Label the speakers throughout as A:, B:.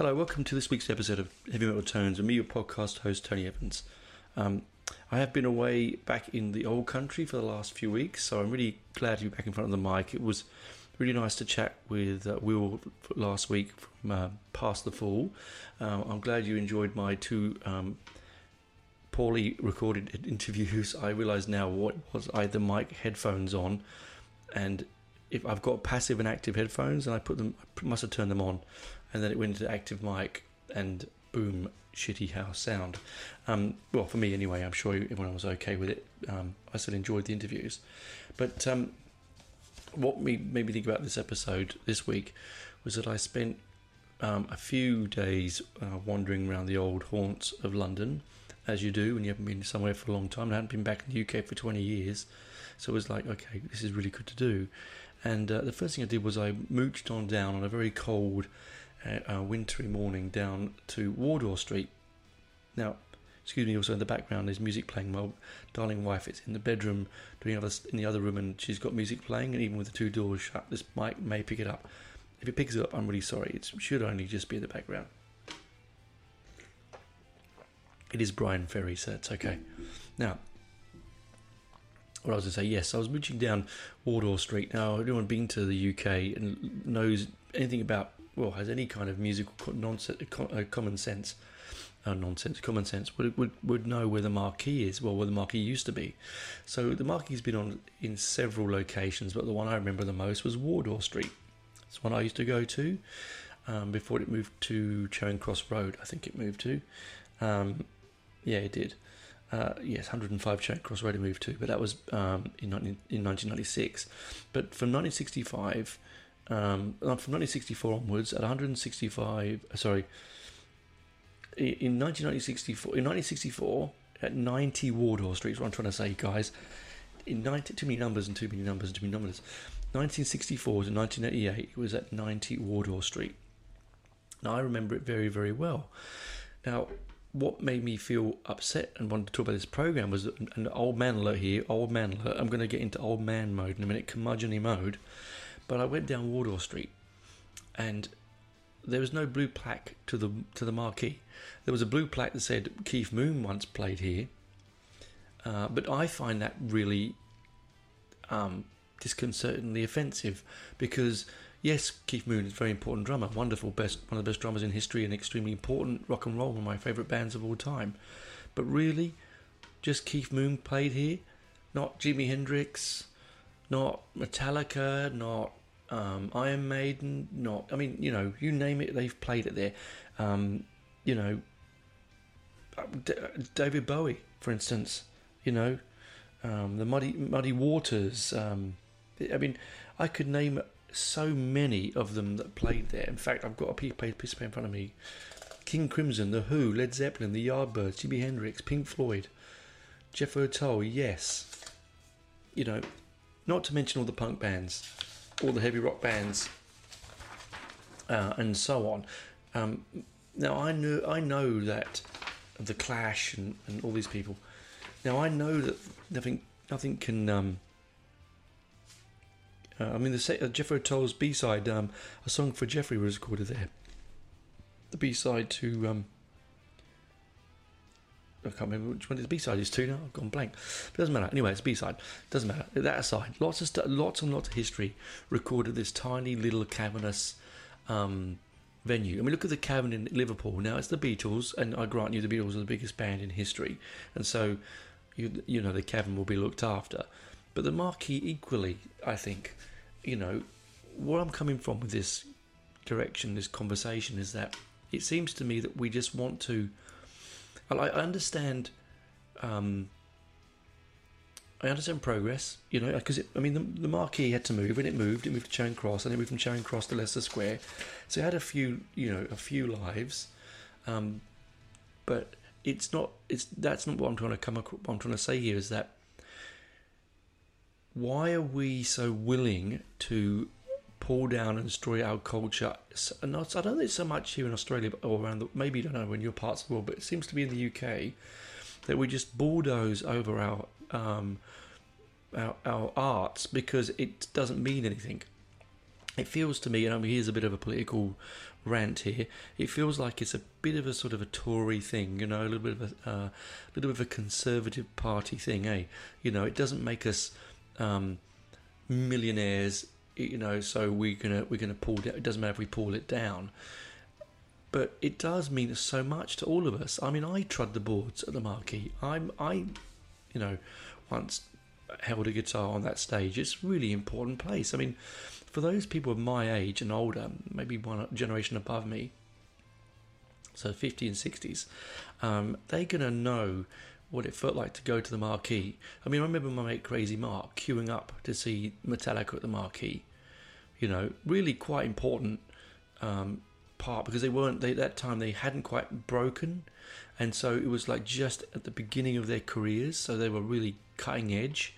A: Hello, welcome to this week's episode of Heavy Metal Tones me, your podcast host, Tony Evans. Um, I have been away back in the old country for the last few weeks, so I'm really glad to be back in front of the mic. It was really nice to chat with uh, Will last week from uh, Past the Fall. Uh, I'm glad you enjoyed my two um, poorly recorded interviews. I realise now what was the mic headphones on, and if I've got passive and active headphones, and I put them, I must have turned them on and then it went into active mic and boom, shitty house sound. Um, well, for me anyway, I'm sure everyone was okay with it. Um, I still enjoyed the interviews, but um, what made me think about this episode this week was that I spent um, a few days uh, wandering around the old haunts of London, as you do when you haven't been somewhere for a long time. I hadn't been back in the UK for 20 years, so it was like, okay, this is really good to do. And uh, the first thing I did was I mooched on down on a very cold a wintry morning down to Wardour Street. Now, excuse me, also in the background there's music playing. My darling wife is in the bedroom doing other in the other room, and she's got music playing. And even with the two doors shut, this mic may pick it up. If it picks it up, I'm really sorry. It should only just be in the background. It is Bryan Ferry, so it's okay. Now, what I was going to say, yes, I was mooching down Wardour Street. Now, anyone been to the UK and knows anything about well has any kind of musical nonsense, uh, common sense, uh, nonsense, common sense would, would would know where the marquee is. Well, where the marquee used to be. So the marquee's been on in several locations, but the one I remember the most was Wardour Street. It's one I used to go to um, before it moved to Charing Cross Road. I think it moved to. Um, yeah, it did. Uh, yes, 105 Charing Cross Road it moved to, but that was um, in, 19, in 1996. But from 1965 um, from 1964 onwards, at 165, uh, sorry, in 1964, in 1964, at 90 Wardour Street, what I'm trying to say, guys. In 90, too many numbers and too many numbers and too many numbers. 1964 to 1988, it was at 90 Wardour Street. Now, I remember it very, very well. Now, what made me feel upset and wanted to talk about this program was an old man alert here, old man alert. I'm going to get into old man mode in a minute, curmudgeony mode. But I went down Wardour Street, and there was no blue plaque to the to the marquee. There was a blue plaque that said Keith Moon once played here. Uh, but I find that really um, disconcertingly offensive because yes, Keith Moon is a very important drummer, wonderful, best one of the best drummers in history, and extremely important rock and roll, one of my favourite bands of all time. But really, just Keith Moon played here, not Jimi Hendrix, not Metallica, not um, Iron Maiden, not I mean, you know, you name it, they've played it there. Um, you know, D- David Bowie, for instance. You know, um, the Muddy Muddy Waters. Um, I mean, I could name so many of them that played there. In fact, I've got a piece of paper in front of me. King Crimson, The Who, Led Zeppelin, The Yardbirds, Jimi Hendrix, Pink Floyd, Jethro Tull. Yes, you know, not to mention all the punk bands all the heavy rock bands, uh, and so on. Um, now I know I know that the Clash and, and all these people. Now I know that nothing nothing can um, Uh, I mean, the uh, Jethro Tull's B side, um, a song for Jeffrey was recorded there. The B side to um, I can't remember which one the B side is to now. I've gone blank. But it doesn't matter. Anyway, it's B side. Doesn't matter. That aside, lots of lots and lots of history recorded this tiny little cavernous um, venue. I mean, look at the cavern in Liverpool. Now it's the Beatles, and I grant you, the Beatles are the biggest band in history, and so you you know the cavern will be looked after. But the marquee equally, I think, you know, where I'm coming from with this direction, this conversation is that it seems to me that we just want to I understand. Um, I understand progress, you know, because I mean the, the marquee had to move, and it moved. It moved to Charing Cross, and it moved from Charing Cross to Leicester Square. So it had a few, you know, a few lives, um, but it's not. It's that's not what I'm trying to come. What I'm trying to say here is that why are we so willing to pull down and destroy our culture. And I don't think so much here in Australia or around the, maybe, I don't know, in your parts of the world, but it seems to be in the UK that we just bulldoze over our, um, our, our arts because it doesn't mean anything. It feels to me, and I mean, here's a bit of a political rant here. It feels like it's a bit of a sort of a Tory thing, you know, a little bit of a uh, little bit of a Conservative Party thing, eh? You know, it doesn't make us um, millionaires you know, so we're gonna we're gonna pull it. It doesn't matter if we pull it down, but it does mean so much to all of us. I mean, I trod the boards at the Marquee. I'm I, you know, once held a guitar on that stage. It's really important place. I mean, for those people of my age and older, maybe one generation above me, so 50 and 60s, um, they're going to know what it felt like to go to the marquee. I mean, I remember my mate Crazy Mark queuing up to see Metallica at the marquee. You know, really quite important um, part because they weren't they, at that time they hadn't quite broken, and so it was like just at the beginning of their careers. So they were really cutting edge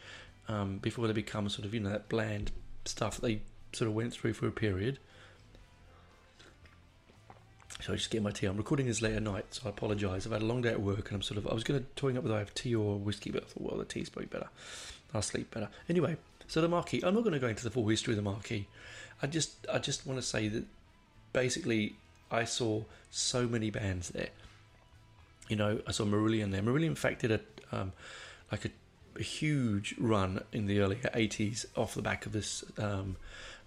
A: um, before they become sort of you know that bland stuff they sort of went through for a period. So I just get my tea. I'm recording this late at night, so I apologise. I've had a long day at work, and I'm sort of. I was going to toying up I have tea or whiskey, but I thought, well, the tea's probably better. I'll sleep better. Anyway, so the marquee. I'm not going to go into the full history of the marquee. I just, I just want to say that basically, I saw so many bands there. You know, I saw Marillion there. Marillion, in fact, did a um, like a, a, huge run in the early '80s off the back of this um,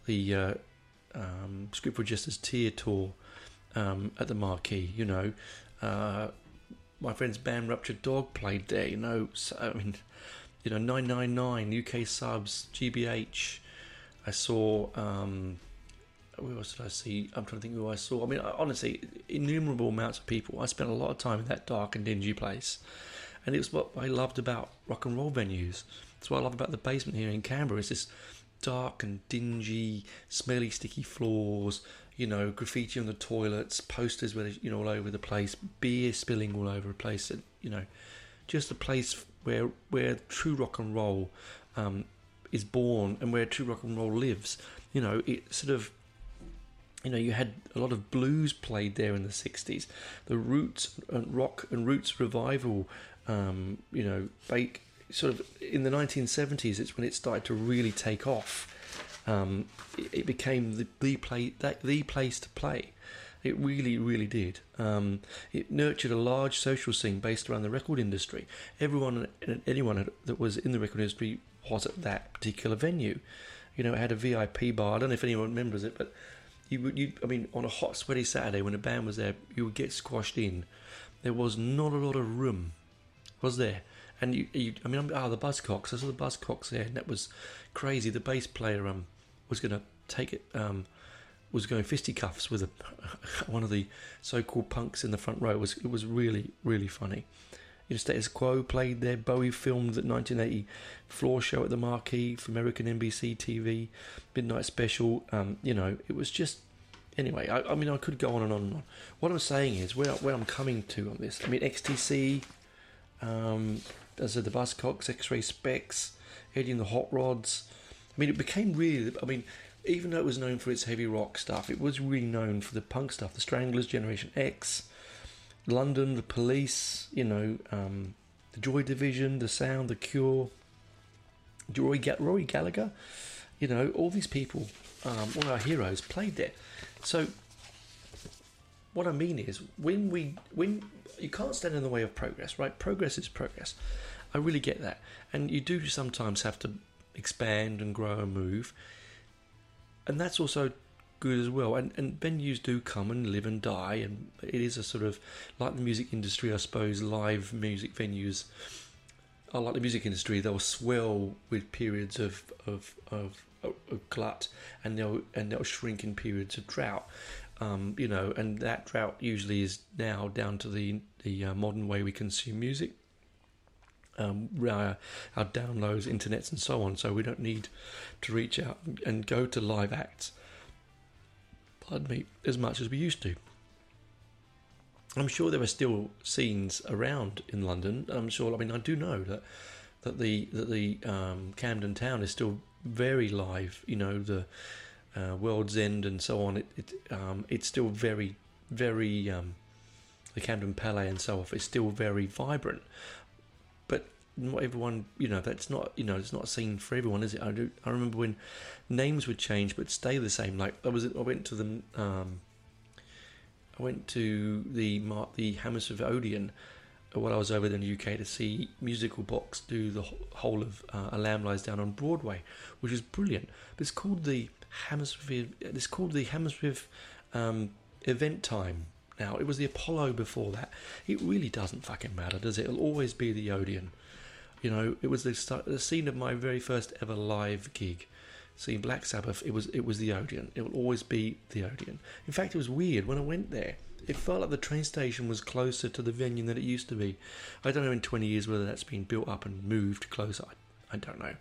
A: the uh, um, Script Jester's Tear tour um, at the marquee. You know, uh, my friend's band Ruptured Dog played there. You know, so, I mean, you know, nine nine nine UK subs, GBH. I saw. Um, where else did I see? I'm trying to think who I saw. I mean, honestly, innumerable amounts of people. I spent a lot of time in that dark and dingy place, and it was what I loved about rock and roll venues. That's what I love about the basement here in Canberra. It's this dark and dingy, smelly, sticky floors, you know, graffiti on the toilets, posters where you know all over the place, beer spilling all over the place, and you know, just a place where where true rock and roll um, is born and where true rock and roll lives. You know, it sort of. You know, you had a lot of blues played there in the '60s. The roots and rock and roots revival, um, you know, bake sort of in the 1970s. It's when it started to really take off um, it, became the, the play that the place to play. It really, really did. Um, it nurtured a large social scene based around the record industry. Everyone, anyone that was in the record industry was at that particular venue. You know, it had a VIP bar. I don't know if anyone remembers it, but you would, you, I mean, on a hot, sweaty Saturday when a band was there, you would get squashed in. There was not a lot of room, was there? And you, you I mean, ah, oh, the Buzzcocks. I saw the Buzzcocks there, and that was crazy. The bass player, um, was going to take it, um, was going fisticuffs with a, one of the so-called punks in the front row. It was it was really really funny. You know, Status Quo played there. Bowie filmed the 1980 floor show at the Marquee for American NBC TV, Midnight Special. Um, you know, it was just anyway. I, I, mean, I could go on and on and on. What I'm saying is where where I'm coming to on this. I mean, XTC, um, as the Buzzcocks, X-Ray Spex, Eddie and the Hot Rods. I mean, it became really. I mean, even though it was known for its heavy rock stuff, it was really known for the punk stuff. The Stranglers, Generation X, London, the Police. You know, um, the Joy Division, the Sound, the Cure. Roy, Ga- Rory Gallagher. You know, all these people, um, all our heroes, played there. So, what I mean is, when we when you can't stand in the way of progress, right? Progress is progress. I really get that, and you do sometimes have to expand and grow and move, and that's also good as well. And and venues do come and live and die, and it is a sort of like the music industry, I suppose. Live music venues are like the music industry; they'll swell with periods of of of, of glut, and they'll and they'll shrink in periods of drought. Um, you know, and that drought usually is now down to the the uh, modern way we consume music. Um, our, our downloads, internets, and so on. So we don't need to reach out and go to live acts pardon me, as much as we used to. I'm sure there are still scenes around in London. I'm sure. I mean, I do know that that the that the um, Camden Town is still very live. You know, the uh, World's End and so on. It, it um, it's still very very um, the Camden Palais and so on. It's still very vibrant. Not everyone, you know, that's not, you know, it's not a scene for everyone, is it? I do. I remember when names would change but stay the same. Like I was, I went to the, um, I went to the Mark the Hammersmith Odeon while I was over in the UK to see Musical Box do the whole of uh, A Lamb Lies Down on Broadway, which is brilliant. But it's called the Hammersmith. It's called the Hammersmith um, Eventim. Now it was the Apollo before that. It really doesn't fucking matter, does it? It'll always be the Odeon. You know, it was the, start, the scene of my very first ever live gig. Seeing Black Sabbath, it was it was the Odeon. It will always be the Odeon. In fact, it was weird when I went there. It felt like the train station was closer to the venue than it used to be. I don't know in 20 years whether that's been built up and moved closer. I, I don't know.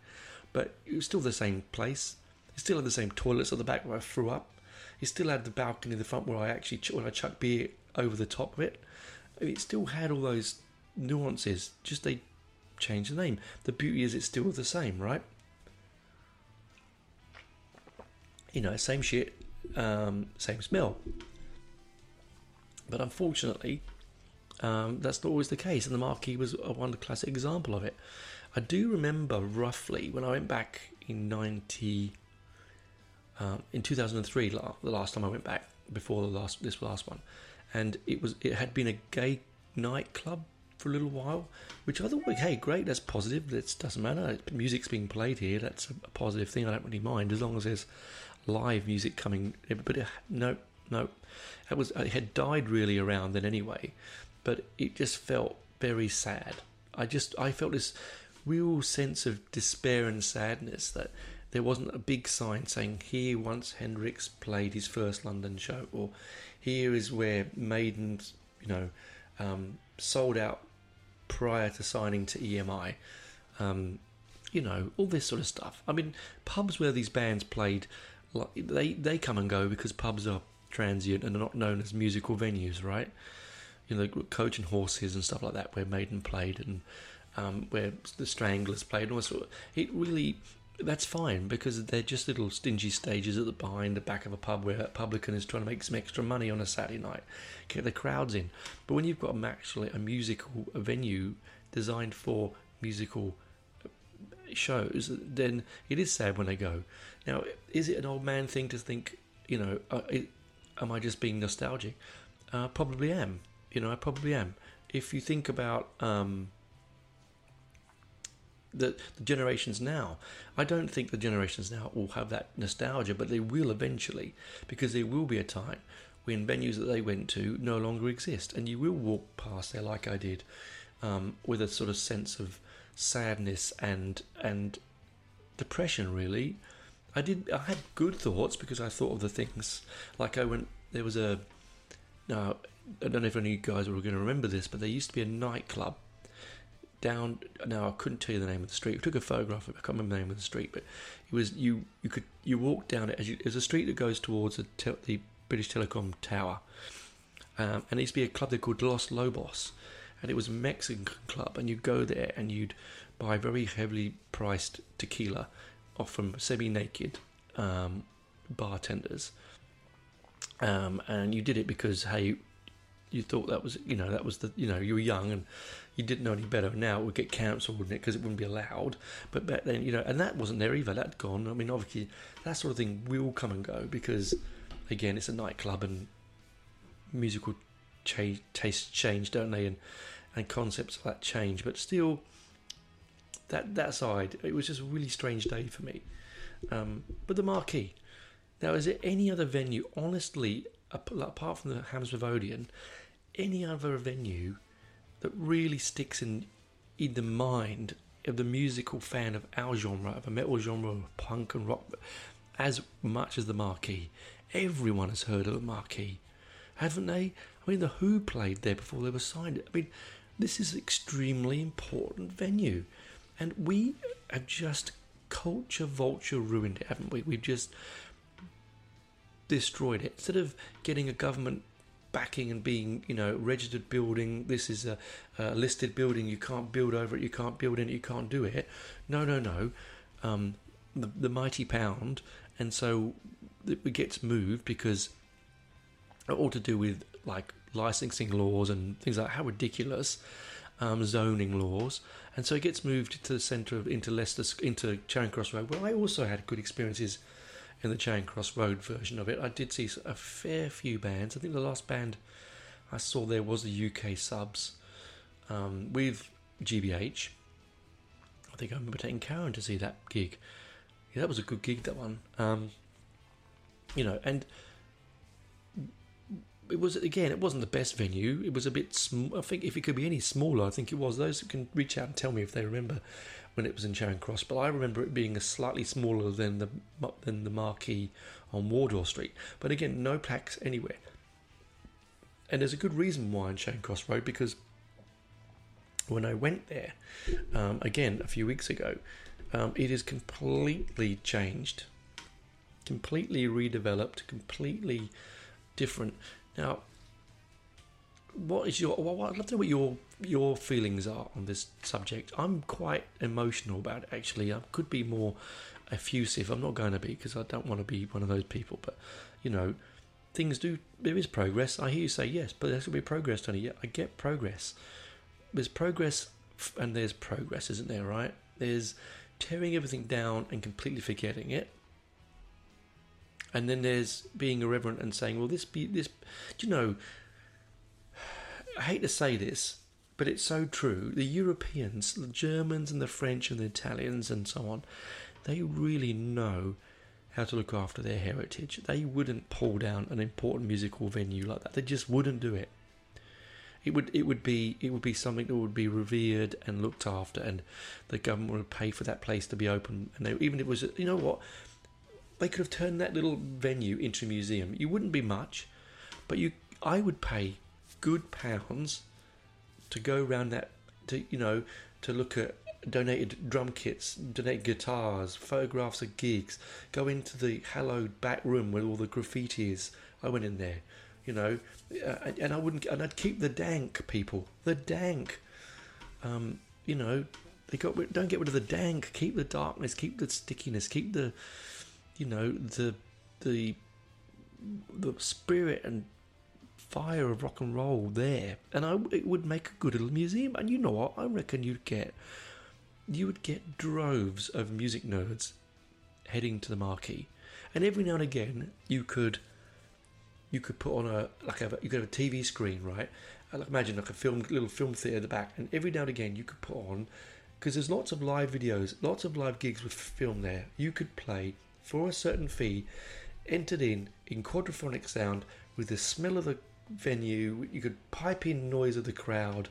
A: But it was still the same place. It still had the same toilets at the back where I threw up. It still had the balcony in the front where I actually when I chucked beer over the top of it. It still had all those nuances. Just they change the name. The beauty is it's still the same, right? You know, same shit, um, same smell. But unfortunately, um, that's not always the case, and the marquee was a one classic example of it. I do remember roughly when I went back in ninety, um, in two thousand and three, the last time I went back before the last this last one, and it was it had been a gay nightclub for a little while, which I thought, hey, great, that's positive. That doesn't matter. Music's being played here. That's a positive thing. I don't really mind as long as there's live music coming. But it, no, no, it was it had died really around then anyway. But it just felt very sad. I just I felt this real sense of despair and sadness that there wasn't a big sign saying here once Hendrix played his first London show or here is where Maiden's you know um, sold out prior to signing to EMI. Um, you know, all this sort of stuff. I mean, pubs where these bands played, they they come and go because pubs are transient and are not known as musical venues, right? You know, Coach and Horses and stuff like that, where Maiden played and um, where the Stranglers played. And all sort of, it really that's fine because they're just little stingy stages at the behind the back of a pub where a publican is trying to make some extra money on a Saturday night, get the crowds in. But when you've got actually a musical venue designed for musical shows, then it is sad when they go. Now, is it an old man thing to think? You know, uh, it, am I just being nostalgic? Uh, probably am. You know, I probably am. If you think about um, the, the generations now. I don't think the generations now will have that nostalgia, but they will eventually, because there will be a time when venues that they went to no longer exist, and you will walk past there like I did, um, with a sort of sense of sadness and and depression. Really, I did. I had good thoughts because I thought of the things like I went. There was a now I don't know if any of you guys are going to remember this, but there used to be a nightclub down. Now I couldn't tell you the name of the street. We took a photograph of it. I can't remember the name of the street, but it was you. You could you walk down it as you, a street that goes towards the, te- the British Telecom Tower, um, and it used to be a club they called Los Lobos, and it was a Mexican club. And you'd go there and you'd buy very heavily priced tequila off from semi-naked um, bartenders, um, and you did it because hey, you thought that was you know that was the you know you were young and you didn't know any better. Now it would get cancelled, wouldn't it? Because it wouldn't be allowed. But back then, you know, and that wasn't there either. That'd gone. I mean, obviously, that sort of thing will come and go because, again, it's a nightclub and musical cha- tastes change, don't they? And and concepts of that change. But still, that that side, it was just a really strange day for me. Um, but the marquee. Now, is there any other venue, honestly, apart from the Hammersmith Odeon, any other venue that really sticks in in the mind of the musical fan of our genre, of a metal genre, of punk and rock, as much as the Marquee? Everyone has heard of the Marquee, haven't they? I mean, the Who played there before they were signed. I mean, this is an extremely important venue, and we have just culture vulture ruined it, haven't we? We've just destroyed it. Instead of getting a government backing and being, you know, registered building, this is a, a, listed building, you can't build over it, you can't build in it, you can't do it. No, no, no. Um, the, the mighty pound, and so it gets moved because all to do with like licensing laws and things like how ridiculous um, zoning laws, and so it gets moved to the centre of into Leicester into Charing Cross Road. Well, I also had good experiences in the Charing Cross Road version of it. I did see a fair few bands. I think the last band I saw there was the UK Subs um, with GBH. I think I remember taking Karen to see that gig. Yeah, that was a good gig. That one. Um, you know, and it was again. It wasn't the best venue. It was a bit. Sm- I think if it could be any smaller, I think it was. Those who can reach out and tell me if they remember when it was in Charing Cross, but I remember it being a slightly smaller than the than the marquee on Wardour Street. But again, no plaques anywhere. And there's a good reason why in Charing Cross Road because when I went there um, again a few weeks ago, um, it is completely changed, completely redeveloped, completely different. Now, what is your? Well, I'd love to know what your your feelings are on this subject. I'm quite emotional about it. Actually, I could be more effusive. I'm not going to be because I don't want to be one of those people. But you know, things do. There is progress. I hear you say yes, but there's going to be progress, Tony. Yeah, I get progress. There's progress, and there's progress, isn't there? Right? There's tearing everything down and completely forgetting it. And then there's being irreverent and saying, "Well, this be this." Do you know? I hate to say this, but it's so true. The Europeans, the Germans and the French and the Italians and so on, they really know how to look after their heritage. They wouldn't pull down an important musical venue like that. They just wouldn't do it. It would it would be it would be something that would be revered and looked after, and the government would pay for that place to be open. And they, even if it was, you know what, they could have turned that little venue into a museum. You wouldn't be much, but you I would pay good pounds to go around that to you know to look at donated drum kits, donate guitars, photographs of gigs, go into the hallowed back room where all the graffiti is. I went in there, you know, uh, and I wouldn't, and I'd keep the dank people, the dank. Um, you know, they got don't get rid of the dank. Keep the darkness, keep the stickiness, keep the, you know, the the the spirit and fire of rock and roll there, and I, it would make a good little museum. And you know what? I reckon you'd get you would get droves of music nerds heading to the marquee, and every now and again you could you could put on a like a you could have a TV screen, right? Like imagine like a film little film theater at the back, and every now and again you could put on because there's lots of live videos, lots of live gigs with film there. You could play for a certain fee, entered in in quadraphonic sound with the smell of the venue. You could pipe in noise of the crowd,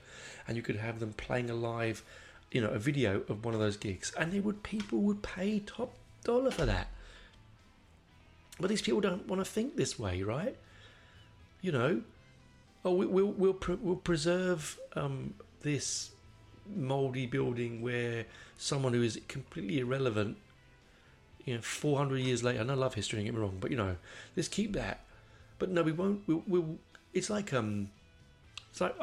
A: and you could have them playing a live, you know, a video of one of those gigs, and they would people would pay top dollar for that. But these people don't want to think this way, right? You know, oh, we, will we'll we'll preserve um, this mouldy building where someone who is completely irrelevant, you know, 400 years later, and I love history, don't get me wrong, but you know, let's keep that. But no, we won't. We'll, we'll it's like um, it's like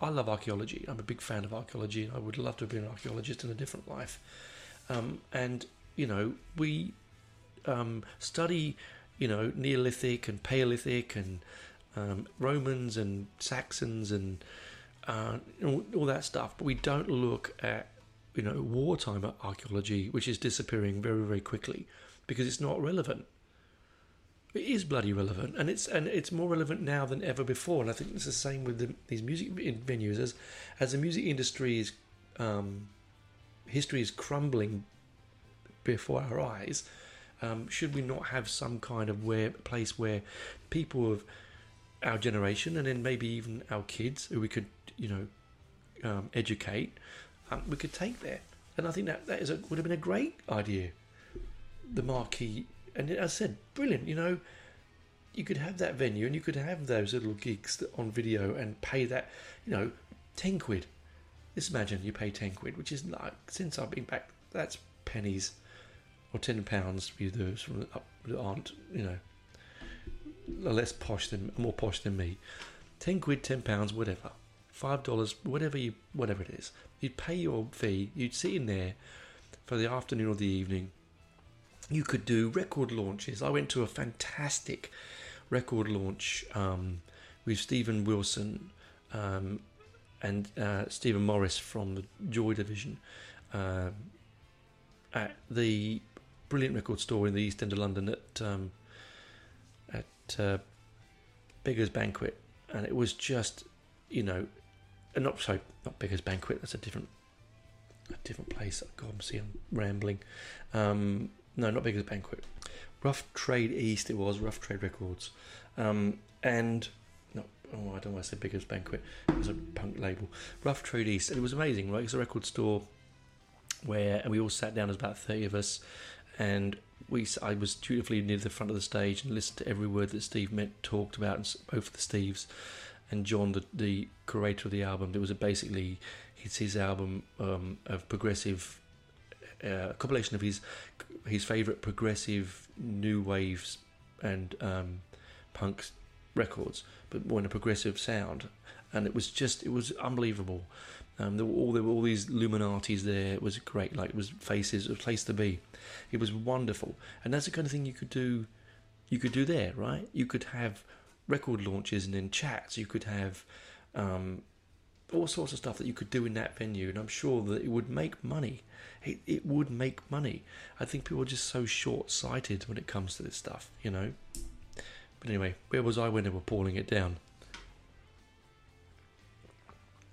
A: I love archaeology. I'm a big fan of archaeology. And I would love to have been an archaeologist in a different life. Um, and you know, we um, study, you know, Neolithic and Paleolithic and um, Romans and Saxons and uh, all, all that stuff, but we don't look at you know wartime archaeology, which is disappearing very very quickly because it's not relevant. It is bloody relevant, and it's and it's more relevant now than ever before. And I think it's the same with the, these music venues as as the music industry's um, history is crumbling before our eyes. Um, should we not have some kind of where place where people of our generation and then maybe even our kids who we could you know um, educate um, we could take there and I think that that is a, would have been a great idea the marquee and as I said brilliant you know you could have that venue and you could have those little gigs on video and pay that you know 10 quid just imagine you pay 10 quid which is like since I've been back that's pennies or 10 pounds for those from uh, that aren't you know less posh than more posh than me. Ten quid, ten pounds, whatever. Five dollars, whatever you whatever it is. You'd pay your fee, you'd sit in there for the afternoon or the evening. You could do record launches. I went to a fantastic record launch um, with Steven Wilson um, and uh, Stephen Morris from the Joy Division uh, at the brilliant record store in the East End of London at um, uh, Beggars Banquet, and it was just, you know, not sorry, not Beggars Banquet. That's a different, a different place. God, I'm seeing rambling. Um, no, not Beggars Banquet. Rough Trade East. It was Rough Trade Records, um, and no, oh, I don't want to say Beggars Banquet. It was a punk label. Rough Trade East, and it was amazing. Right, it's a record store where, and we all sat down. There's about thirty of us, and we I was dutifully near the front of the stage and listened to every word that Steve met, talked about, and both the Steves and John, the, the curator of the album. It was basically it's his album um, of progressive, uh, compilation of his his favorite progressive new waves and um, punk records, but more in a progressive sound. And it was just it was unbelievable. Um, there were all there were all these Illuminatis there. It was great. Like it was faces, a place to be. It was wonderful, and that's the kind of thing you could do. You could do there, right? You could have record launches and then chats. You could have um, all sorts of stuff that you could do in that venue, and I'm sure that it would make money. It it would make money. I think people are just so short sighted when it comes to this stuff, you know. But anyway, where was I when they were pulling it down?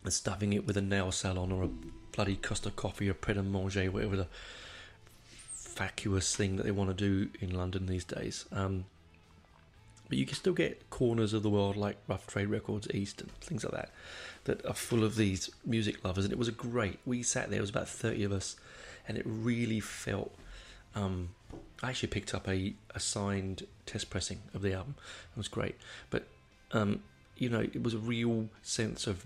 A: and stuffing it with a nail salon or a bloody Costa Coffee or Pret a Manger, whatever the vacuous thing that they want to do in London these days. Um, but you can still get corners of the world like Rough Trade Records East and things like that that are full of these music lovers. And it was a great. We sat there. It was about thirty of us, and it really felt. Um, I actually picked up a, a signed test pressing of the album. It was great, but um, you know, it was a real sense of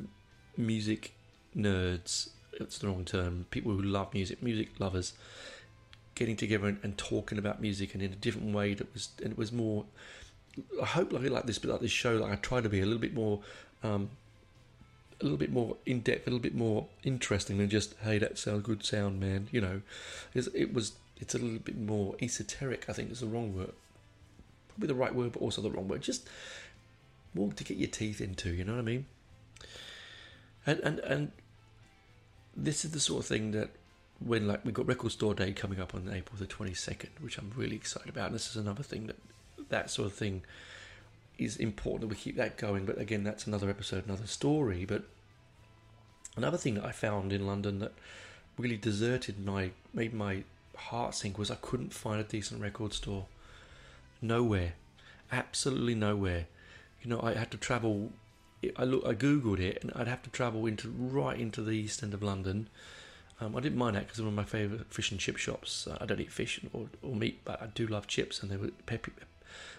A: music nerds, it's the wrong term, people who love music, music lovers, getting together and, and, talking about music and in a different way that was, and it was more, I hope like, like this, but like this show, like I try to be a little bit more, um, a little bit more in depth, a little bit more interesting than just, hey, that sounds good sound, man. You know, it's, it was, it's a little bit more esoteric, I think is the wrong word. Probably the right word, but also the wrong word. Just more to get your teeth into, you know what I mean? and and and this is the sort of thing that when like we've got record store day coming up on April the 22nd which I'm really excited about and this is another thing that that sort of thing is important that we keep that going but again that's another episode another story but another thing that I found in London that really deserted my made my heart sink was I couldn't find a decent record store nowhere absolutely nowhere you know I had to travel I look, I googled it, and I'd have to travel into right into the east end of London. Um, I didn't mind that because one of my favourite fish and chip shops. Uh, I don't eat fish or, or meat, but I do love chips, and they were Peppy,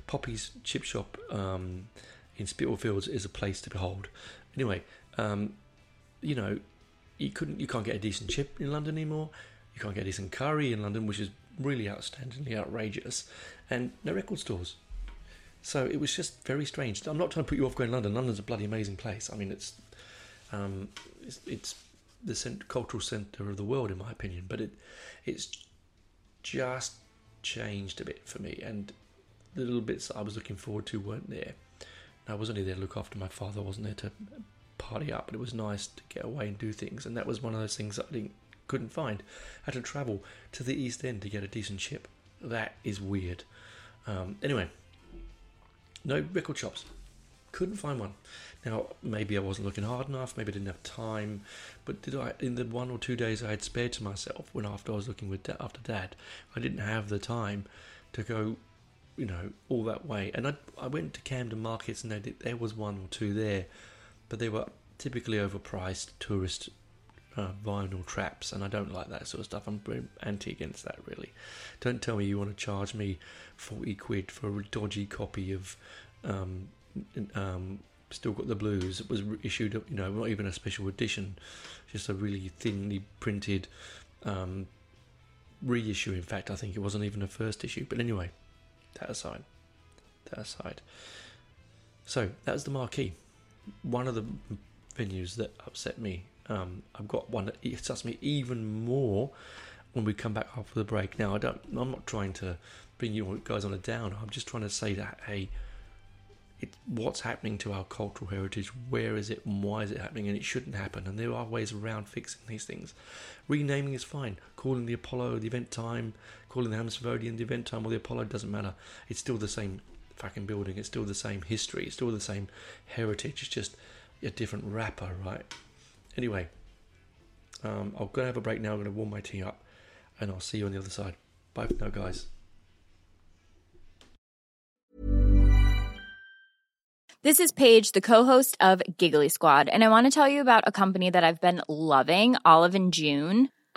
A: Poppy's Chip Shop um, in Spitalfields is a place to behold. Anyway, um, you know, you couldn't, you can't get a decent chip in London anymore. You can't get a decent curry in London, which is really outstandingly outrageous, and no record stores. So it was just very strange. I'm not trying to put you off going to London. London's a bloody amazing place. I mean, it's um, it's, it's the cent- cultural centre of the world, in my opinion. But it it's just changed a bit for me, and the little bits I was looking forward to weren't there. I was only there to look after my father. I wasn't there to party up, but it was nice to get away and do things. And that was one of those things I didn't, couldn't find. I had to travel to the East End to get a decent ship. That is weird. Um, anyway, no record shops. Couldn't find one. Now, maybe I wasn't looking hard enough, maybe I didn't have time, but did I, in the one or two days I had spared to myself when after I was looking with after dad, I didn't have the time to go, you know, all that way. And I, I went to Camden Markets and did, there was one or two there, but they were typically overpriced tourist uh, vinyl traps, and I don't like that sort of stuff. I'm anti against that, really. Don't tell me you want to charge me 40 quid for a dodgy copy of um, um, Still Got the Blues. It was issued, you know, not even a special edition, just a really thinly printed um, reissue. In fact, I think it wasn't even a first issue. But anyway, that aside, that aside. So that was the marquee. One of the venues that upset me. Um, I've got one that upsets me even more when we come back after the break. Now, I don't. I'm not trying to bring you guys on a down. I'm just trying to say that hey, it, what's happening to our cultural heritage, where is it, and why is it happening, and it shouldn't happen. And there are ways around fixing these things. Renaming is fine. Calling the Apollo the Eventim, calling the Hammersmith Odeon the Eventim, or the Apollo doesn't matter. It's still the same fucking building. It's still the same history. It's still the same heritage. It's just a different wrapper, right? Anyway, um, I'm gonna have a break now. I'm gonna warm my tea up, and I'll see you on the other side. Bye for now, guys.
B: This is Paige, the co-host of Giggly Squad, and I want to tell you about a company that I've been loving, Olive and June.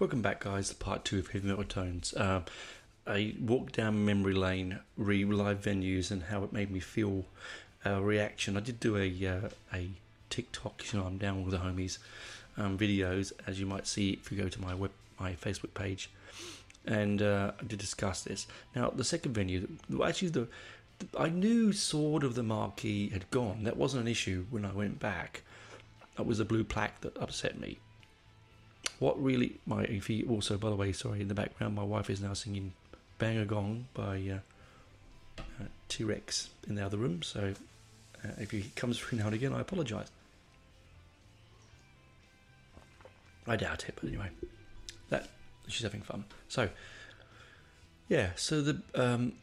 A: Welcome back, guys, to part two of Heavy Metal Tones. Uh, I walked down memory lane, re live venues, and how it made me feel a reaction. I did do a uh, a TikTok. You know, I'm down with the homies um, videos, as you might see if you go to my web my Facebook page, and uh, I did discuss this. Now, the second venue, actually, the, the I knew sort of the marquee had gone. That wasn't an issue when I went back. That was the blue plaque that upset me. What really, my if he also, by the way, sorry, in the background, my wife is now singing "Bang a Gong" by uh, uh, T Rex in the other room. So uh, if he comes through now and again, I apologise. I doubt it, but anyway, that she's having fun. So yeah, so the um,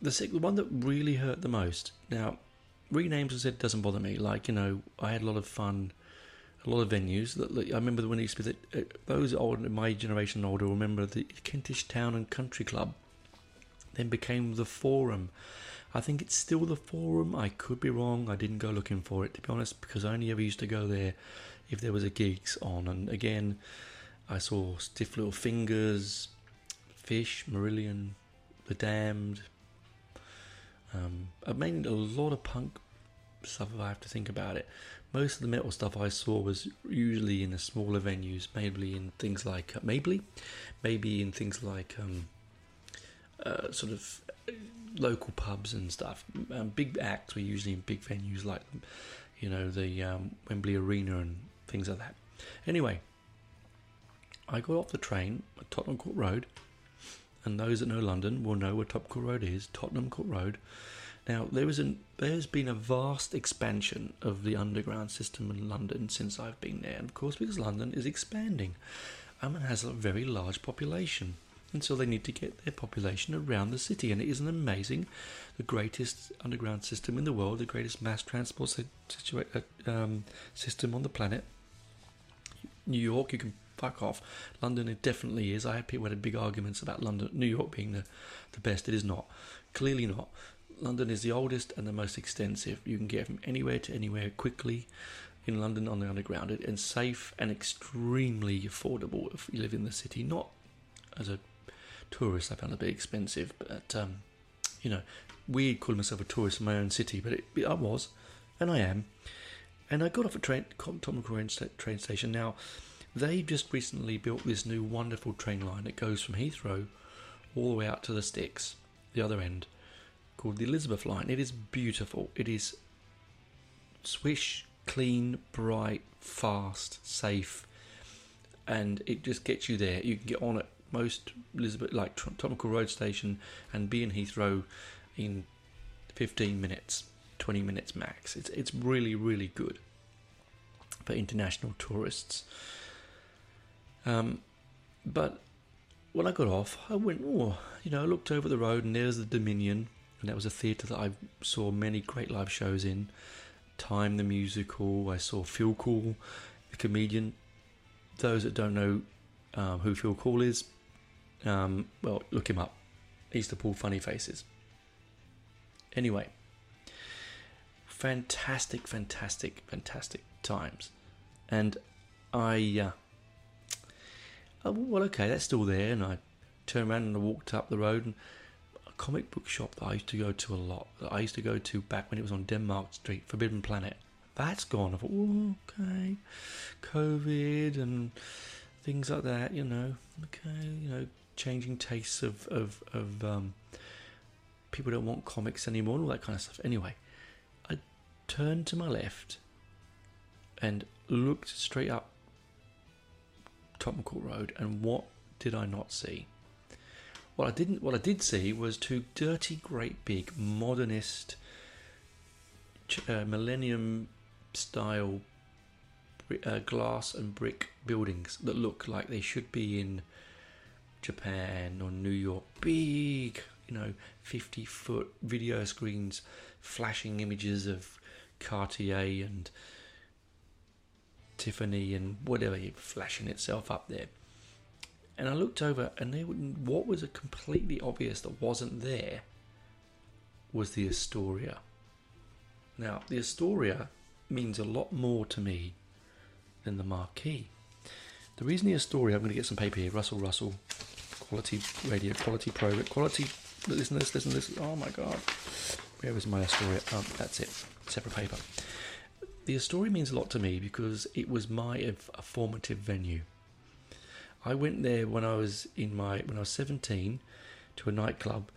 A: the the one that really hurt the most. Now, renames as said doesn't bother me. Like you know, I had a lot of fun, a lot of venues. That I remember when it used to be the, uh, those old my generation older remember the Kentish Town and Country Club. Then became the Forum. I think it's still the Forum. I could be wrong. I didn't go looking for it to be honest, because I only ever used to go there if there was a gigs on. And again, I saw Stiff Little Fingers, Fish, Marillion, The Damned. Um, I made a lot of punk stuff if I have to think about it. Most of the metal stuff I saw was usually in the smaller venues, maybe in things like uh, maybe, maybe in things like um, uh, sort of local pubs and stuff. Um, big acts were usually in big venues like, you know, the um, Wembley Arena and things like that. Anyway, I got off the train at Tottenham Court Road, and those that know London will know where Tottenham Court Road is. Tottenham Court Road. Now there an there's been a vast expansion of the underground system in London since I've been there, and of course because London is expanding, um, and has a very large population, and so they need to get their population around the city, and it is an amazing, the greatest underground system in the world, the greatest mass transport situa- uh, um, system on the planet. New York, you can fuck off. London, it definitely is. I had people had big arguments about London, New York being the, the best. It is not. Clearly not. London is the oldest and the most extensive. You can get from anywhere to anywhere quickly in London on the underground and safe and extremely affordable if you live in the city. Not as a tourist, I found it a bit expensive, but um, you know, weird calling myself a tourist in my own city, but it, I was, and I am. And I got off at train, Tottenham train station. Now, they just recently built this new wonderful train line that goes from Heathrow all the way out to the sticks, the other end, called the Elizabeth line. It is beautiful. It is swish, clean, bright, fast, safe, and it just gets you there. You can get on at most Elizabeth, like Tottenham Road Station, and be in Heathrow in 15 minutes, 20 minutes max. It's it's really really good for international tourists. Um, but when I got off, I went, oh, you know, I looked over the road and there's the Dominion, and that was a theatre that I saw many great live shows in. Time the musical, I saw Phil Cool, the comedian. Those that don't know um, who Phil Cool is, um, well, look him up. He's the Paul Funny Faces. Anyway, fantastic, fantastic, fantastic times. And I uh, oh, well, okay, that's still there. And I turned around and I walked up the road and comic book shop that I used to go to a lot. That I used to go to back when it was on Denmark Street, Forbidden Planet. That's gone. I thought, okay, COVID and things like that. You know, okay, you know, changing tastes of of of um, people don't want comics anymore and all that kind of stuff. Anyway, I turned to my left and looked straight up Tottenham Court Road, and what did I not see? What I didn't, what I did see was two dirty, great, big, modernist, uh, millennium style uh, glass and brick buildings that look like they should be in Japan or New York. Big, you know, 50 foot video screens flashing images of Cartier and Tiffany and whatever flashing itself up there. And I looked over, and there, what was a completely obvious that wasn't there was the Astoria. Now, the Astoria means a lot more to me than the Marquee. The reason the Astoria, I'm going to get some paper here, Russell Russell, quality radio, quality pro, quality. Listen to this, listen to this. Oh my god. where was my Astoria? Um, that's it, separate paper. The Astoria means a lot to me because it was my a formative venue. I went there when I was in my when I was 17 to a nightclub.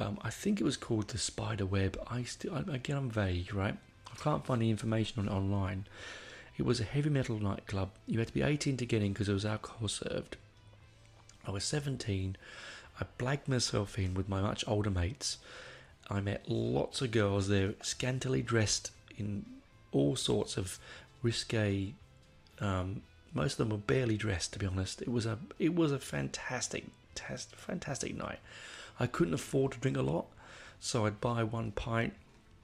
A: Um, I think it was called the Spider Web. I still again I'm vague, right? I can't find the information on it online. It was a heavy metal nightclub. You had to be 18 to get in because there was alcohol served. I was 17. I blagged myself in with my much older mates. I met lots of girls there, scantily dressed in all sorts of risque. Um, most of them were barely dressed, to be honest. It was a it was a fantastic, test, fantastic night. I couldn't afford to drink a lot, so I'd buy one pint,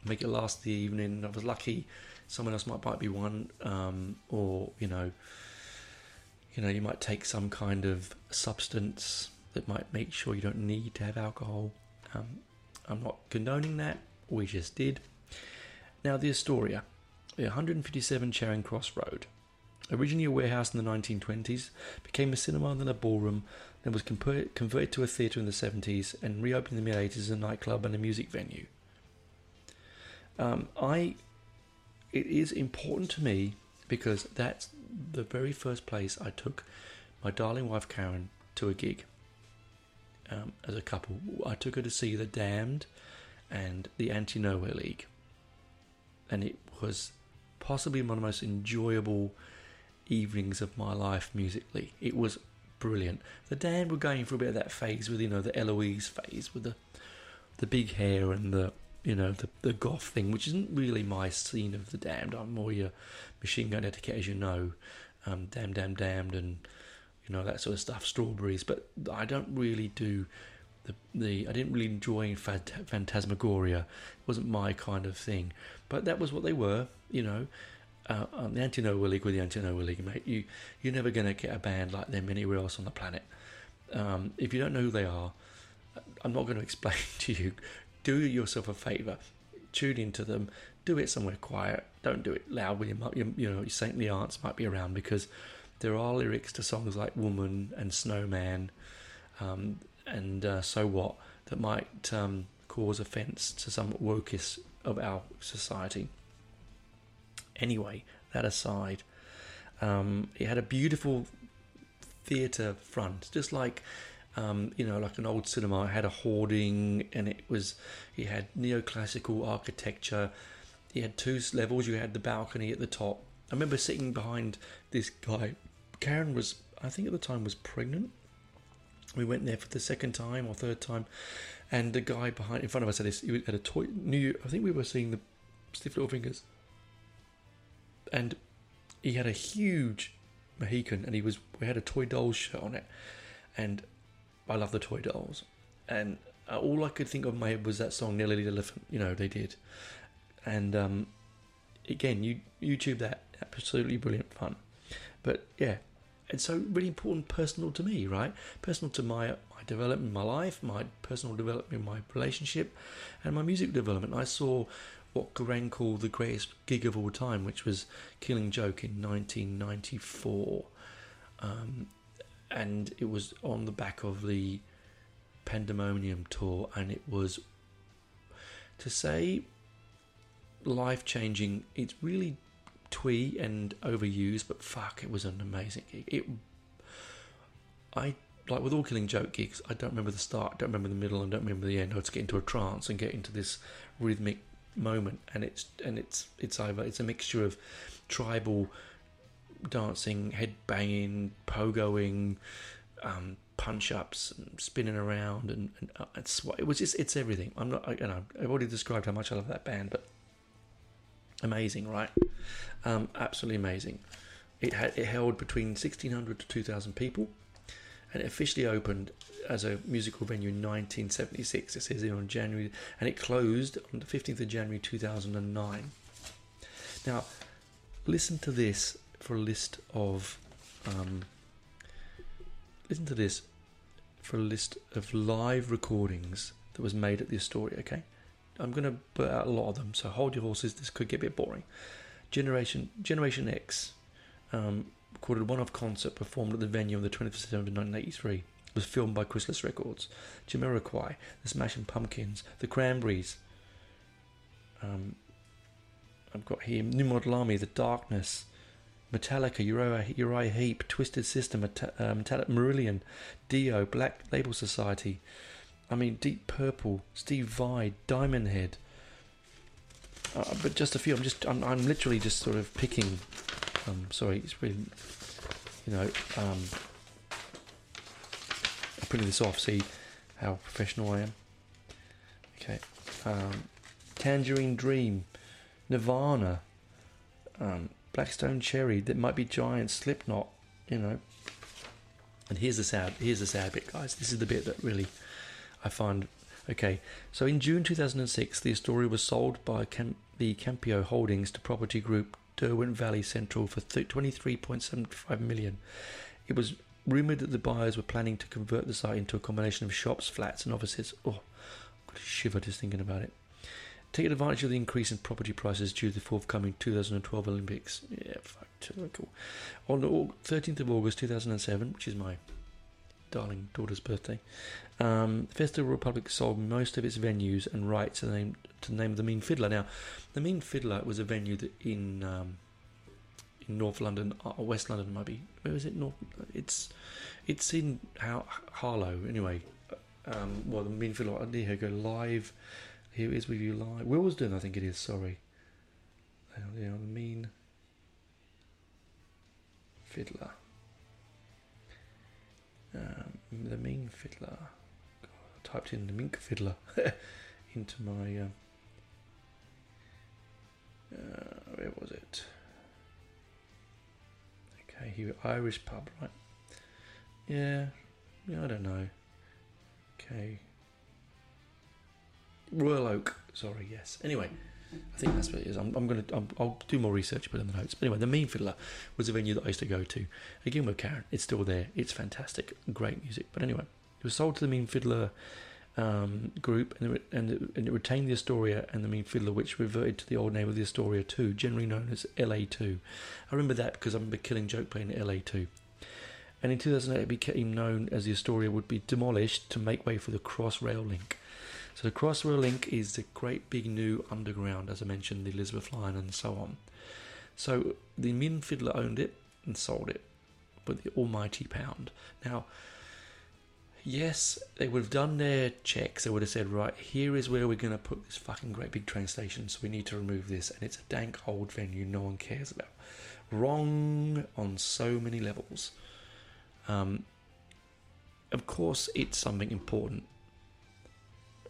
A: make it last the evening. I was lucky; someone else might buy me one, um, or you know, you know, you might take some kind of substance that might make sure you don't need to have alcohol. Um, I'm not condoning that. We just did. Now, the Astoria, the 157 Charing Cross Road. Originally a warehouse in the 1920s, became a cinema and then a ballroom, then was converted to a theatre in the 70s and reopened in the mid 80s as a nightclub and a music venue. Um, I, it is important to me because that's the very first place I took my darling wife Karen to a gig um, as a couple. I took her to see The Damned and the Anti Nowhere League, and it was possibly one of the most enjoyable evenings of my life musically. It was brilliant. The Damned were going through a bit of that phase with you know the Eloise phase with the the big hair and the you know the the goth thing, which isn't really my scene of the Damned. I'm more your machine gun etiquette, as you know, um, damn, damn, damned, and you know that sort of stuff. Strawberries, but I don't really do the the. I didn't really enjoy Phant- Phantasmagoria. It wasn't my kind of thing, but that was what they were. You know, uh, um, the Anti Nowhere League with the Anti Nowhere League, mate. You you're never going to get a band like them anywhere else on the planet. Um, if you don't know who they are, I'm not going to explain to you. Do yourself a favour. Tune into them. Do it somewhere quiet. Don't do it loud when your, your you know your saintly aunts might be around because there are lyrics to songs like "Woman" and "Snowman," um, and uh, "So What" that might um, cause offence to some wokest of our society. Anyway, that aside, um, it had a beautiful theatre front, just like um, you know, like an old cinema. It had a hoarding, and it was it had neoclassical architecture. It had two levels. You had the balcony at the top. I remember sitting behind this guy. Karen was, I think at the time, was pregnant. We went there for the second time or third time, and the guy behind, in front of us, had, this, he had a toy. New, I think we were seeing the Stiff Little Fingers and he had a huge Mohican, and he was we had a toy dolls shirt on it, and I love the toy dolls, and uh, all I could think of in my head was that song "Nelly the Elephant." You know they did, and um, again, you YouTube that absolutely brilliant fun, but yeah, it's so really important, personal to me, right? Personal to my my development, my life, my personal development, my relationship, and my music development. I saw what Kerrang called the greatest gig of all time, which was Killing Joke in 1994. Um, and it was on the back of the Pandemonium tour, and it was to say life changing. It's really twee and overused, but fuck, it was an amazing gig. It, I like with all Killing Joke gigs. I don't remember the start, don't remember the middle, and don't remember the end. I just get into a trance and get into this rhythmic moment, and it's and it's it's over. it's a mixture of tribal dancing, head banging, pogoing, um, punch ups, and spinning around, and, and uh, it's what it was just it's everything. I'm not I, you know I've already described how much I love that band, but amazing, right? Um, absolutely amazing. It had it held between 1600 to 2000 people, and it officially opened as a musical venue in 1976. It says here on January, and it closed on the 15th of January 2009. Now, listen to this for a list of. Um, listen to this for a list of live recordings that was made at the Astoria. Okay, I'm going to put out a lot of them, so hold your horses. This could get a bit boring. Generation Generation X um, recorded one-off concert performed at the venue on the 20th of September 1983 was filmed by Chrysalis Records, Jamiroquai, The Smashing Pumpkins, The Cranberries, Um, I've got here New Model Army, The Darkness, Metallica, Uriah, Uriah Heep, Twisted Sister, Meta, uh, Marillion, Dio, Black Label Society. I mean, Deep Purple, Steve Vai, Diamond Head. Uh, but just a few. I'm just. I'm, I'm literally just sort of picking. Um, sorry, it's been, You know. Um, I'm putting this off. See how professional I am. Okay. Um, Tangerine Dream, Nirvana, um, Black Stone Cherry. That might be Giant, Slipknot. You know. And here's the sad. Here's the sad bit, guys. This is the bit that really I find okay. So in June 2006, the Astoria was sold by Cam- the Campio Holdings to property group Derwent Valley Central for 23.75 million. It was rumored that the buyers were planning to convert the site into a combination of shops, flats, and offices. Oh, a shiver just thinking about it. Taking advantage of the increase in property prices due to the forthcoming 2012 Olympics. Yeah, fuck, cool. On the 13th of August 2007, which is my darling daughter's birthday, um, Festival Republic sold most of its venues and rights to the name to the name of the Mean Fiddler. Now, the Mean Fiddler was a venue that in um, in North London or uh, West London might be. Where is it? North. It's it's in How, Harlow anyway. Um, well, the Mean Fiddler. I here go live. Here is with you live. Willesden, I think it is. Sorry. Yeah, the Mean Fiddler. Um, the Mean Fiddler typed in the mink fiddler into my. Uh, uh, where was it? Okay, here Irish pub, right? Yeah, yeah, I don't know. Okay, Royal Oak. Sorry, yes. Anyway, I think that's what it is. I'm, I'm gonna. i will do more research, put in the notes. But anyway, the Mean Fiddler was a venue that I used to go to. Again with Karen, it's still there. It's fantastic, great music. But anyway, it was sold to the Mean Fiddler um, group, and it, and, it, and it retained the Astoria and the Mean Fiddler, which reverted to the old name of the Astoria 2, generally known as LA2. I remember that because I remember Killing Joke playing LA2. And in 2008, it became known as the Astoria would be demolished to make way for the Crossrail Link. So the Crossrail Link is the great big new underground, as I mentioned, the Elizabeth line and so on. So the Mean Fiddler owned it and sold it with the almighty pound. Now, yes, they would have done their checks. They would have said, right, here is where we're going to put this fucking great big train station, so we need to remove this. And it's a dank old venue no one cares about. Wrong on so many levels. Um, of course, it's something important.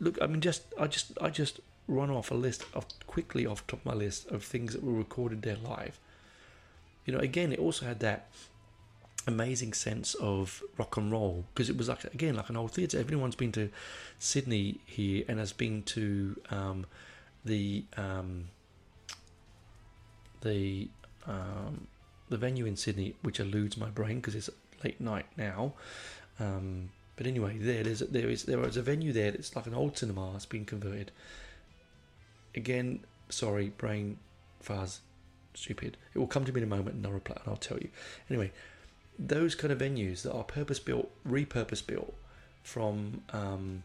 A: Look, I mean, just I just I just run off a list of quickly off top of my list of things that were recorded there live. You know, again, it also had that amazing sense of rock and roll because it was like again like an old theatre. Everyone's been to Sydney here and has been to um, the um, the um, the venue in Sydney, which eludes my brain because it's late night now. Um, but anyway, there there's there is there is a venue there that's like an old cinema. It's been converted. Again, sorry, brain fuzz, stupid. It will come to me in a moment, and I'll reply, and I'll tell you. Anyway, those kind of venues that are purpose built, repurpose built from um,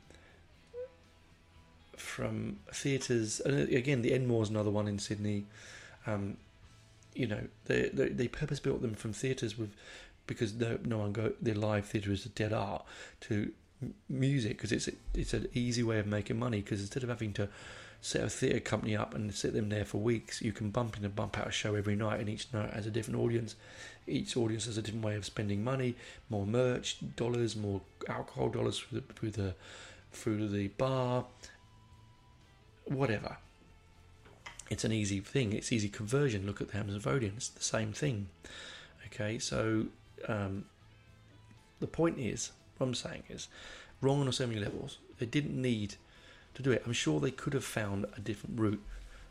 A: from theatres. And again, the Enmore is another one in Sydney. Um, you know, they, they, they purpose built them from theatres with because no, one go. Their live theatre is a dead art to music because it's it's an easy way of making money because instead of having to set a theatre company up and sit them there for weeks, you can bump in and bump out a show every night, and each night has a different audience each audience has a different way of spending money, more merch dollars, more alcohol dollars through the through the, through the bar, whatever. It's an easy thing. It's easy conversion. Look at the Hammersmith Odeon. It's the same thing. Okay, so um, the point is, what I'm saying is, wrong on so many levels. They didn't need to do it. I'm sure they could have found a different route,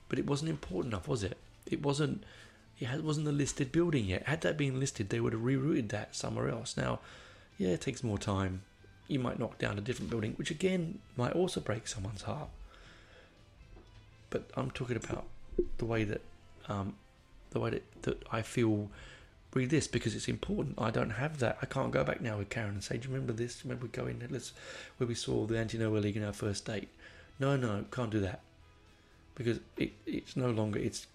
A: but it wasn't important enough, was it? It wasn't it wasn't a listed building yet. Had that been listed, they would have rerouted that somewhere else. Now, yeah, it takes more time. You might knock down a different building, which again might also break someone's heart. But I'm talking about the way that, um, the way that, that I feel. Read this because it's important. I don't have that. I can't go back now with Karen and say, "Do you remember this? Remember we go in let's where we saw the Anti Nowhere League in our first date?" No, no, can't do that. because it, it's no longer it's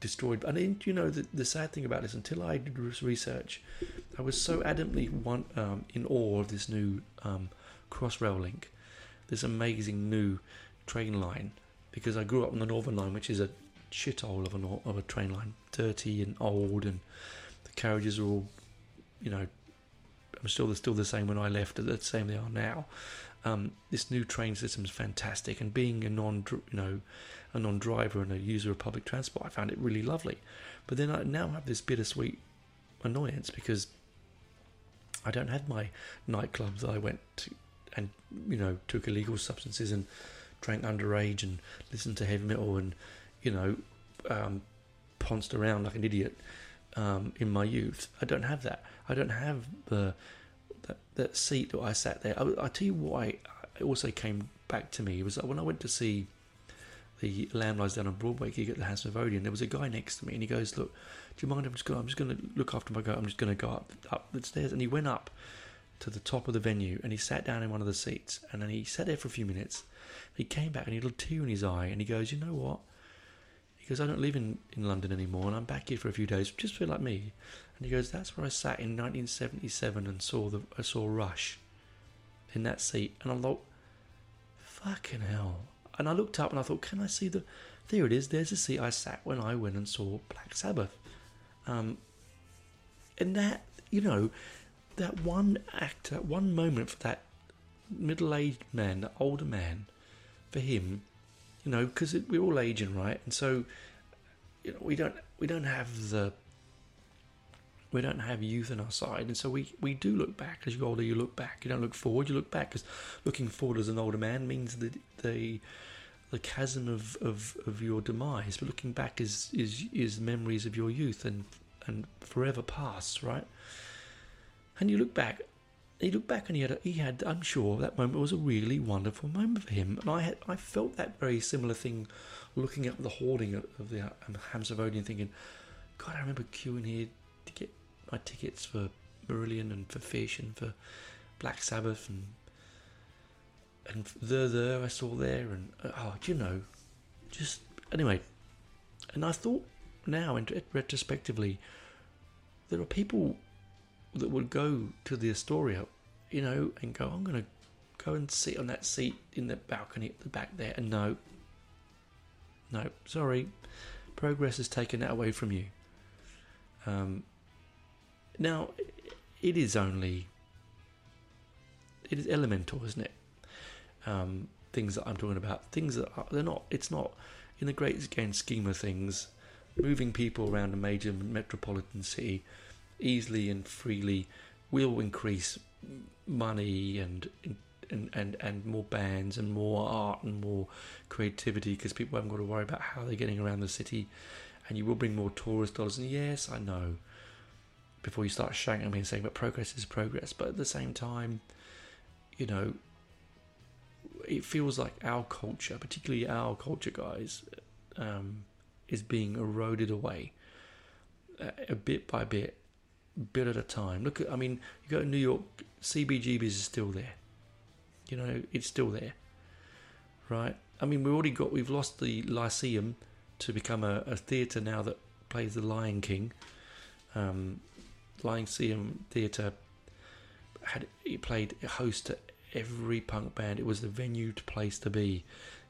A: destroyed. And you know the, the sad thing about this, until I did research, I was so adamantly one, um, in awe of this new um, Crossrail link, this amazing new train line, because I grew up on the Northern Line, which is a shithole of a of a train line, dirty and old, and the carriages are all, you know, I'm still still the same when I left, the same they are now. Um, this new train system is fantastic, and being a non, you know, a non-driver and a user of public transport, I found it really lovely. But then I now have this bittersweet annoyance because I don't have my nightclubs that I went to and you know took illegal substances and drank underage and listened to heavy metal and you know um, pounced around like an idiot um, in my youth. I don't have that. I don't have the that, that seat that I sat there. I, I tell you why. It also came back to me. It was when I went to see the Lamb Lies Down on Broadway gig at the Hammersmith Odeon. There was a guy next to me, and he goes, "Look, do you mind? I'm just going. I'm just going to look after my goat. I'm just going to go up up the stairs." And he went up to the top of the venue, and he sat down in one of the seats, and then he sat there for a few minutes. He came back, and he had a tear in his eye, and he goes, "You know what?" He goes, "I don't live in in London anymore, and I'm back here for a few days, just feel like me." And he goes, "That's where I sat in 1977 and saw the I saw Rush in that seat." And I thought, "Fucking hell." And I looked up and I thought, can I see the. There it is, there's the seat I sat when I went and saw Black Sabbath. Um, and that, you know, that one act, that one moment for that middle aged man, that older man, for him, you know, because we're all aging, right? And so, you know, we don't we don't have the we don't have youth on our side, and so we, we do look back. As you get older, you look back. You don't look forward. You look back because looking forward as an older man means that the the chasm of, of, of your demise. But looking back is is is memories of your youth and and forever past, right? And you look back. He looked back and he had, a, he had, I'm sure, that moment was a really wonderful moment for him. And I had, I felt that very similar thing, looking at the hoarding of, of the um, Hammersmith Odeon, thinking, God, I remember queuing here to get my tickets for Marillion and for Fish and for Black Sabbath and and the the I saw there and oh, you know, just anyway. And I thought now, in retrospectively, there are people that would go to the Astoria, you know, and go, I'm going to go and sit on that seat in the balcony at the back there. And no, no, sorry, progress has taken that away from you. Um, now, it is only it is elemental, isn't it? Um, things that I'm talking about, things that are, they're not. It's not in the great game scheme of things. Moving people around a major metropolitan city easily and freely will increase money and and, and, and more bands and more art and more creativity because people haven't got to worry about how they're getting around the city. And you will bring more tourist dollars. And yes I know. Before you start shouting at me and saying, but progress is progress. But at the same time, you know, it feels like our culture, particularly our culture, guys, um, is being eroded away uh, a bit by bit, bit at a time. Look at, I mean, you go to New York, CBGB's is still there. You know, it's still there, right? I mean, we've already got, we've lost the Lyceum to become a, a theatre now that plays the Lion King. Um, Lyceum Theatre had it played host to every punk band. It was the venue to place to be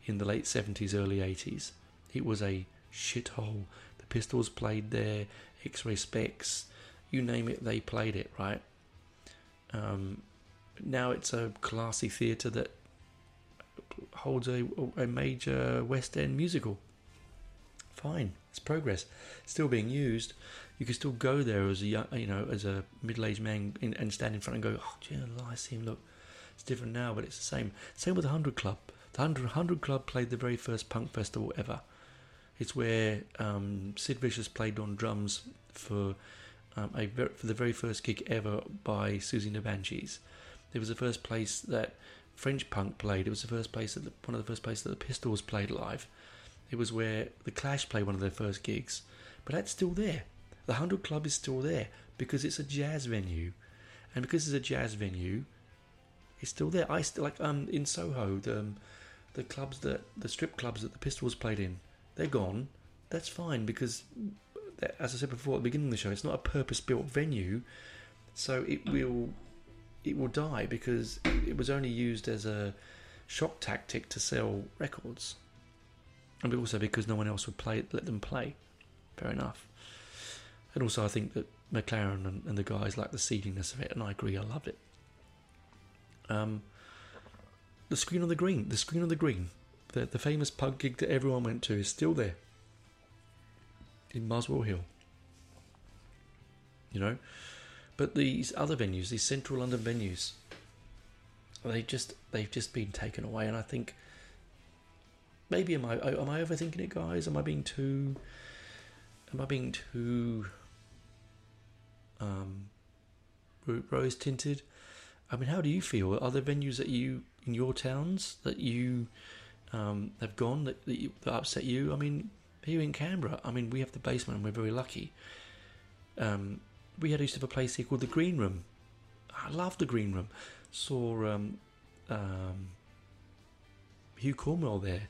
A: in the late seventies, early eighties. It was a shithole. The Pistols played there, X-Ray Spex, you name it, they played it. Right. Um, now it's a classy theatre that holds a, a major West End musical. Fine, it's progress. Still being used you can still go there as a you know, as a middle-aged man in, and stand in front and go, oh, gee, I see him. Look, it's different now, but it's the same. Same with the Hundred Club. The Hundred Hundred Club played the very first punk festival ever. It's where um, Sid Vicious played on drums for um, a for the very first gig ever by Siouxsie the Banshees. It was the first place that French punk played. It was the first place that the, one of the first places that the Pistols played live. It was where the Clash played one of their first gigs, but that's still there. The Hundred Club is still there because it's a jazz venue, and because it's a jazz venue, it's still there. I still like um in Soho the um, the clubs that the strip clubs that the Pistols played in they're gone. That's fine because, as I said before at the beginning of the show, it's not a purpose-built venue, so it will it will die because it was only used as a shock tactic to sell records, and also because no one else would play let them play. Fair enough. And also, I think that McLaren and, and the guys like the seediness of it, and I agree, I love it. Um, the screen on the green, the screen on the green, the the famous pub gig that everyone went to is still there in Muswell Hill. You know, but these other venues, these central London venues, they just they've just been taken away, and I think maybe am I am I overthinking it, guys? Am I being too am I being too um, rose tinted? I mean, how do you feel? Are there venues that you in your towns that you um, have gone that that, you, that, upset you? I mean, here in Canberra, I mean, we have the basement and we're very lucky. Um, we had used to have a place here called the Green Room. I love the Green Room. Saw um, um, Hugh Cornwell there,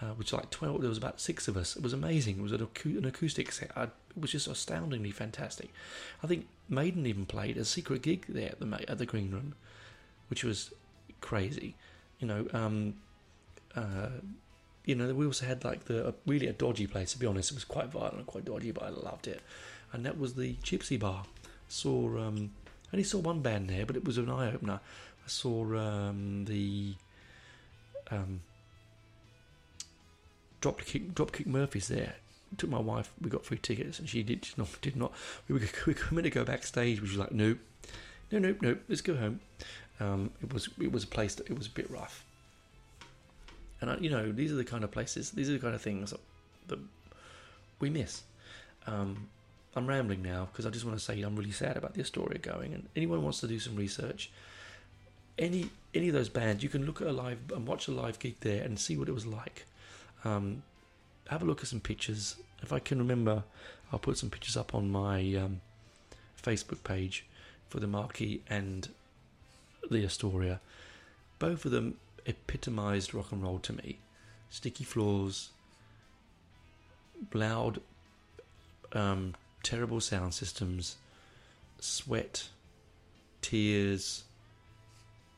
A: uh, which like twelve. There was about six of us. It was amazing. It was an, an acoustic set. I, it was just astoundingly fantastic. I think Maiden even played a secret gig there at the at the Green Room, which was crazy. You know, um, uh, you know, we also had like the really a dodgy place. To be honest, it was quite violent, and quite dodgy, but I loved it. And that was the Gypsy Bar. Saw um, I only saw one band there, but it was an eye opener. I saw um, the um, Dropkick Dropkick Murphys there. Took my wife. We got free tickets, and she did not did not. We were, we to go backstage, which was like nope, no, nope, nope. Let's go home. Um, it was it was a place that it was a bit rough. And I, you know, these are the kind of places, these are the kind of things that, we miss. Um, I'm rambling now because I just want to say I'm really sad about the Astoria going. And anyone wants to do some research, any any of those bands, you can look at a live and watch a live gig there and see what it was like. Um, have a look at some pictures. If I can remember, I'll put some pictures up on my um, Facebook page for the Marquee and the Astoria. Both of them epitomized rock and roll to me. Sticky floors, loud, um, terrible sound systems, sweat, tears,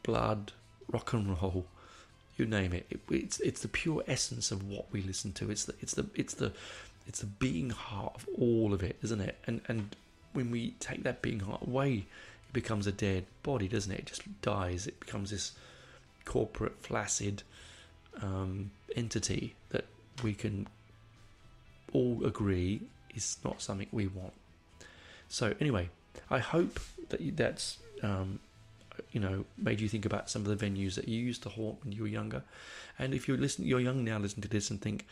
A: blood, rock and roll, you name it. it. It's it's the pure essence of what we listen to. It's the it's the it's the it's the beating heart of all of it, isn't it? And and when we take that beating heart away, it becomes a dead body, doesn't it? It just dies. It becomes this corporate, flaccid um, entity that we can all agree is not something we want. So anyway, I hope that that's um, you know made you think about some of the venues that you used to haunt when you were younger, and if you're listening, you're young now, listen to this and think,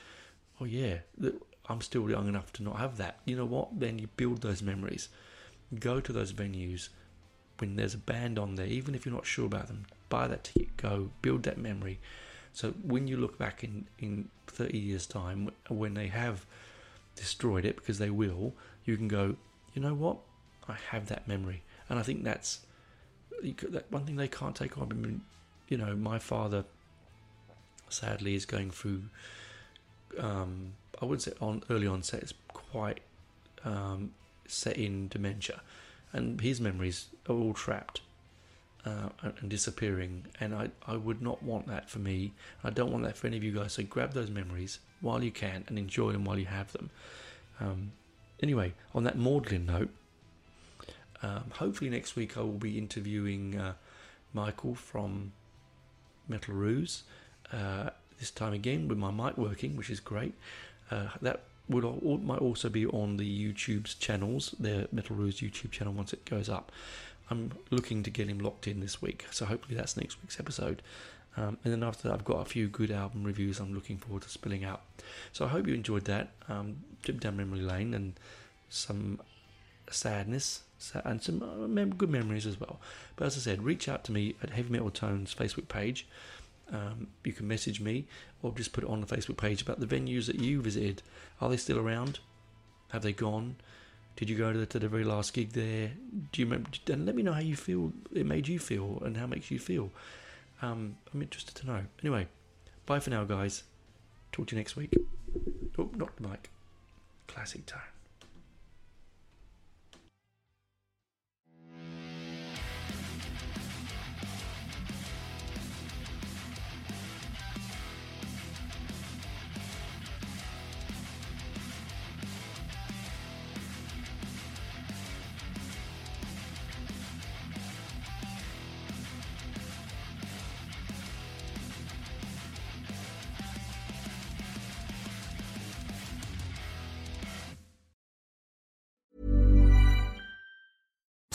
A: oh yeah, I'm still young enough to not have that. You know what? Then you build those memories. Go to those venues when there's a band on there, even if you're not sure about them, buy that ticket, go, build that memory. So when you look back in, in 30 years' time, when they have destroyed it, because they will, you can go, you know what? I have that memory. And I think that's that one thing they can't take on. I mean, you know, my father sadly is going through, um, I would say on early onset, it's quite um, set in dementia and his memories are all trapped uh, and disappearing. And I, I would not want that for me. I don't want that for any of you guys. So grab those memories while you can and enjoy them while you have them. Um, anyway, on that maudlin note, um, hopefully next week I will be interviewing uh, Michael from Metal Ruse. Uh, this time again with my mic working, which is great. Uh, that would all, might also be on the YouTube's channels, the Metal Ruse YouTube channel once it goes up. I'm looking to get him locked in this week, so hopefully that's next week's episode. Um, and then after that, I've got a few good album reviews I'm looking forward to spilling out. So I hope you enjoyed that. Um, trip down memory lane and some sadness and some uh, good memories as well. But as I said, reach out to me at Heavy Metal Tones Facebook page. Um, you can message me or just put it on the Facebook page about the venues that you visited. Are they still around? Have they gone? Did you go to the, to the very last gig there? Do you remember? And let me know how you feel. It made you feel, and how it makes you feel. Um, I'm interested to know. Anyway, bye for now, guys. Talk to you next week. Oh, knock the mic. Classic tone.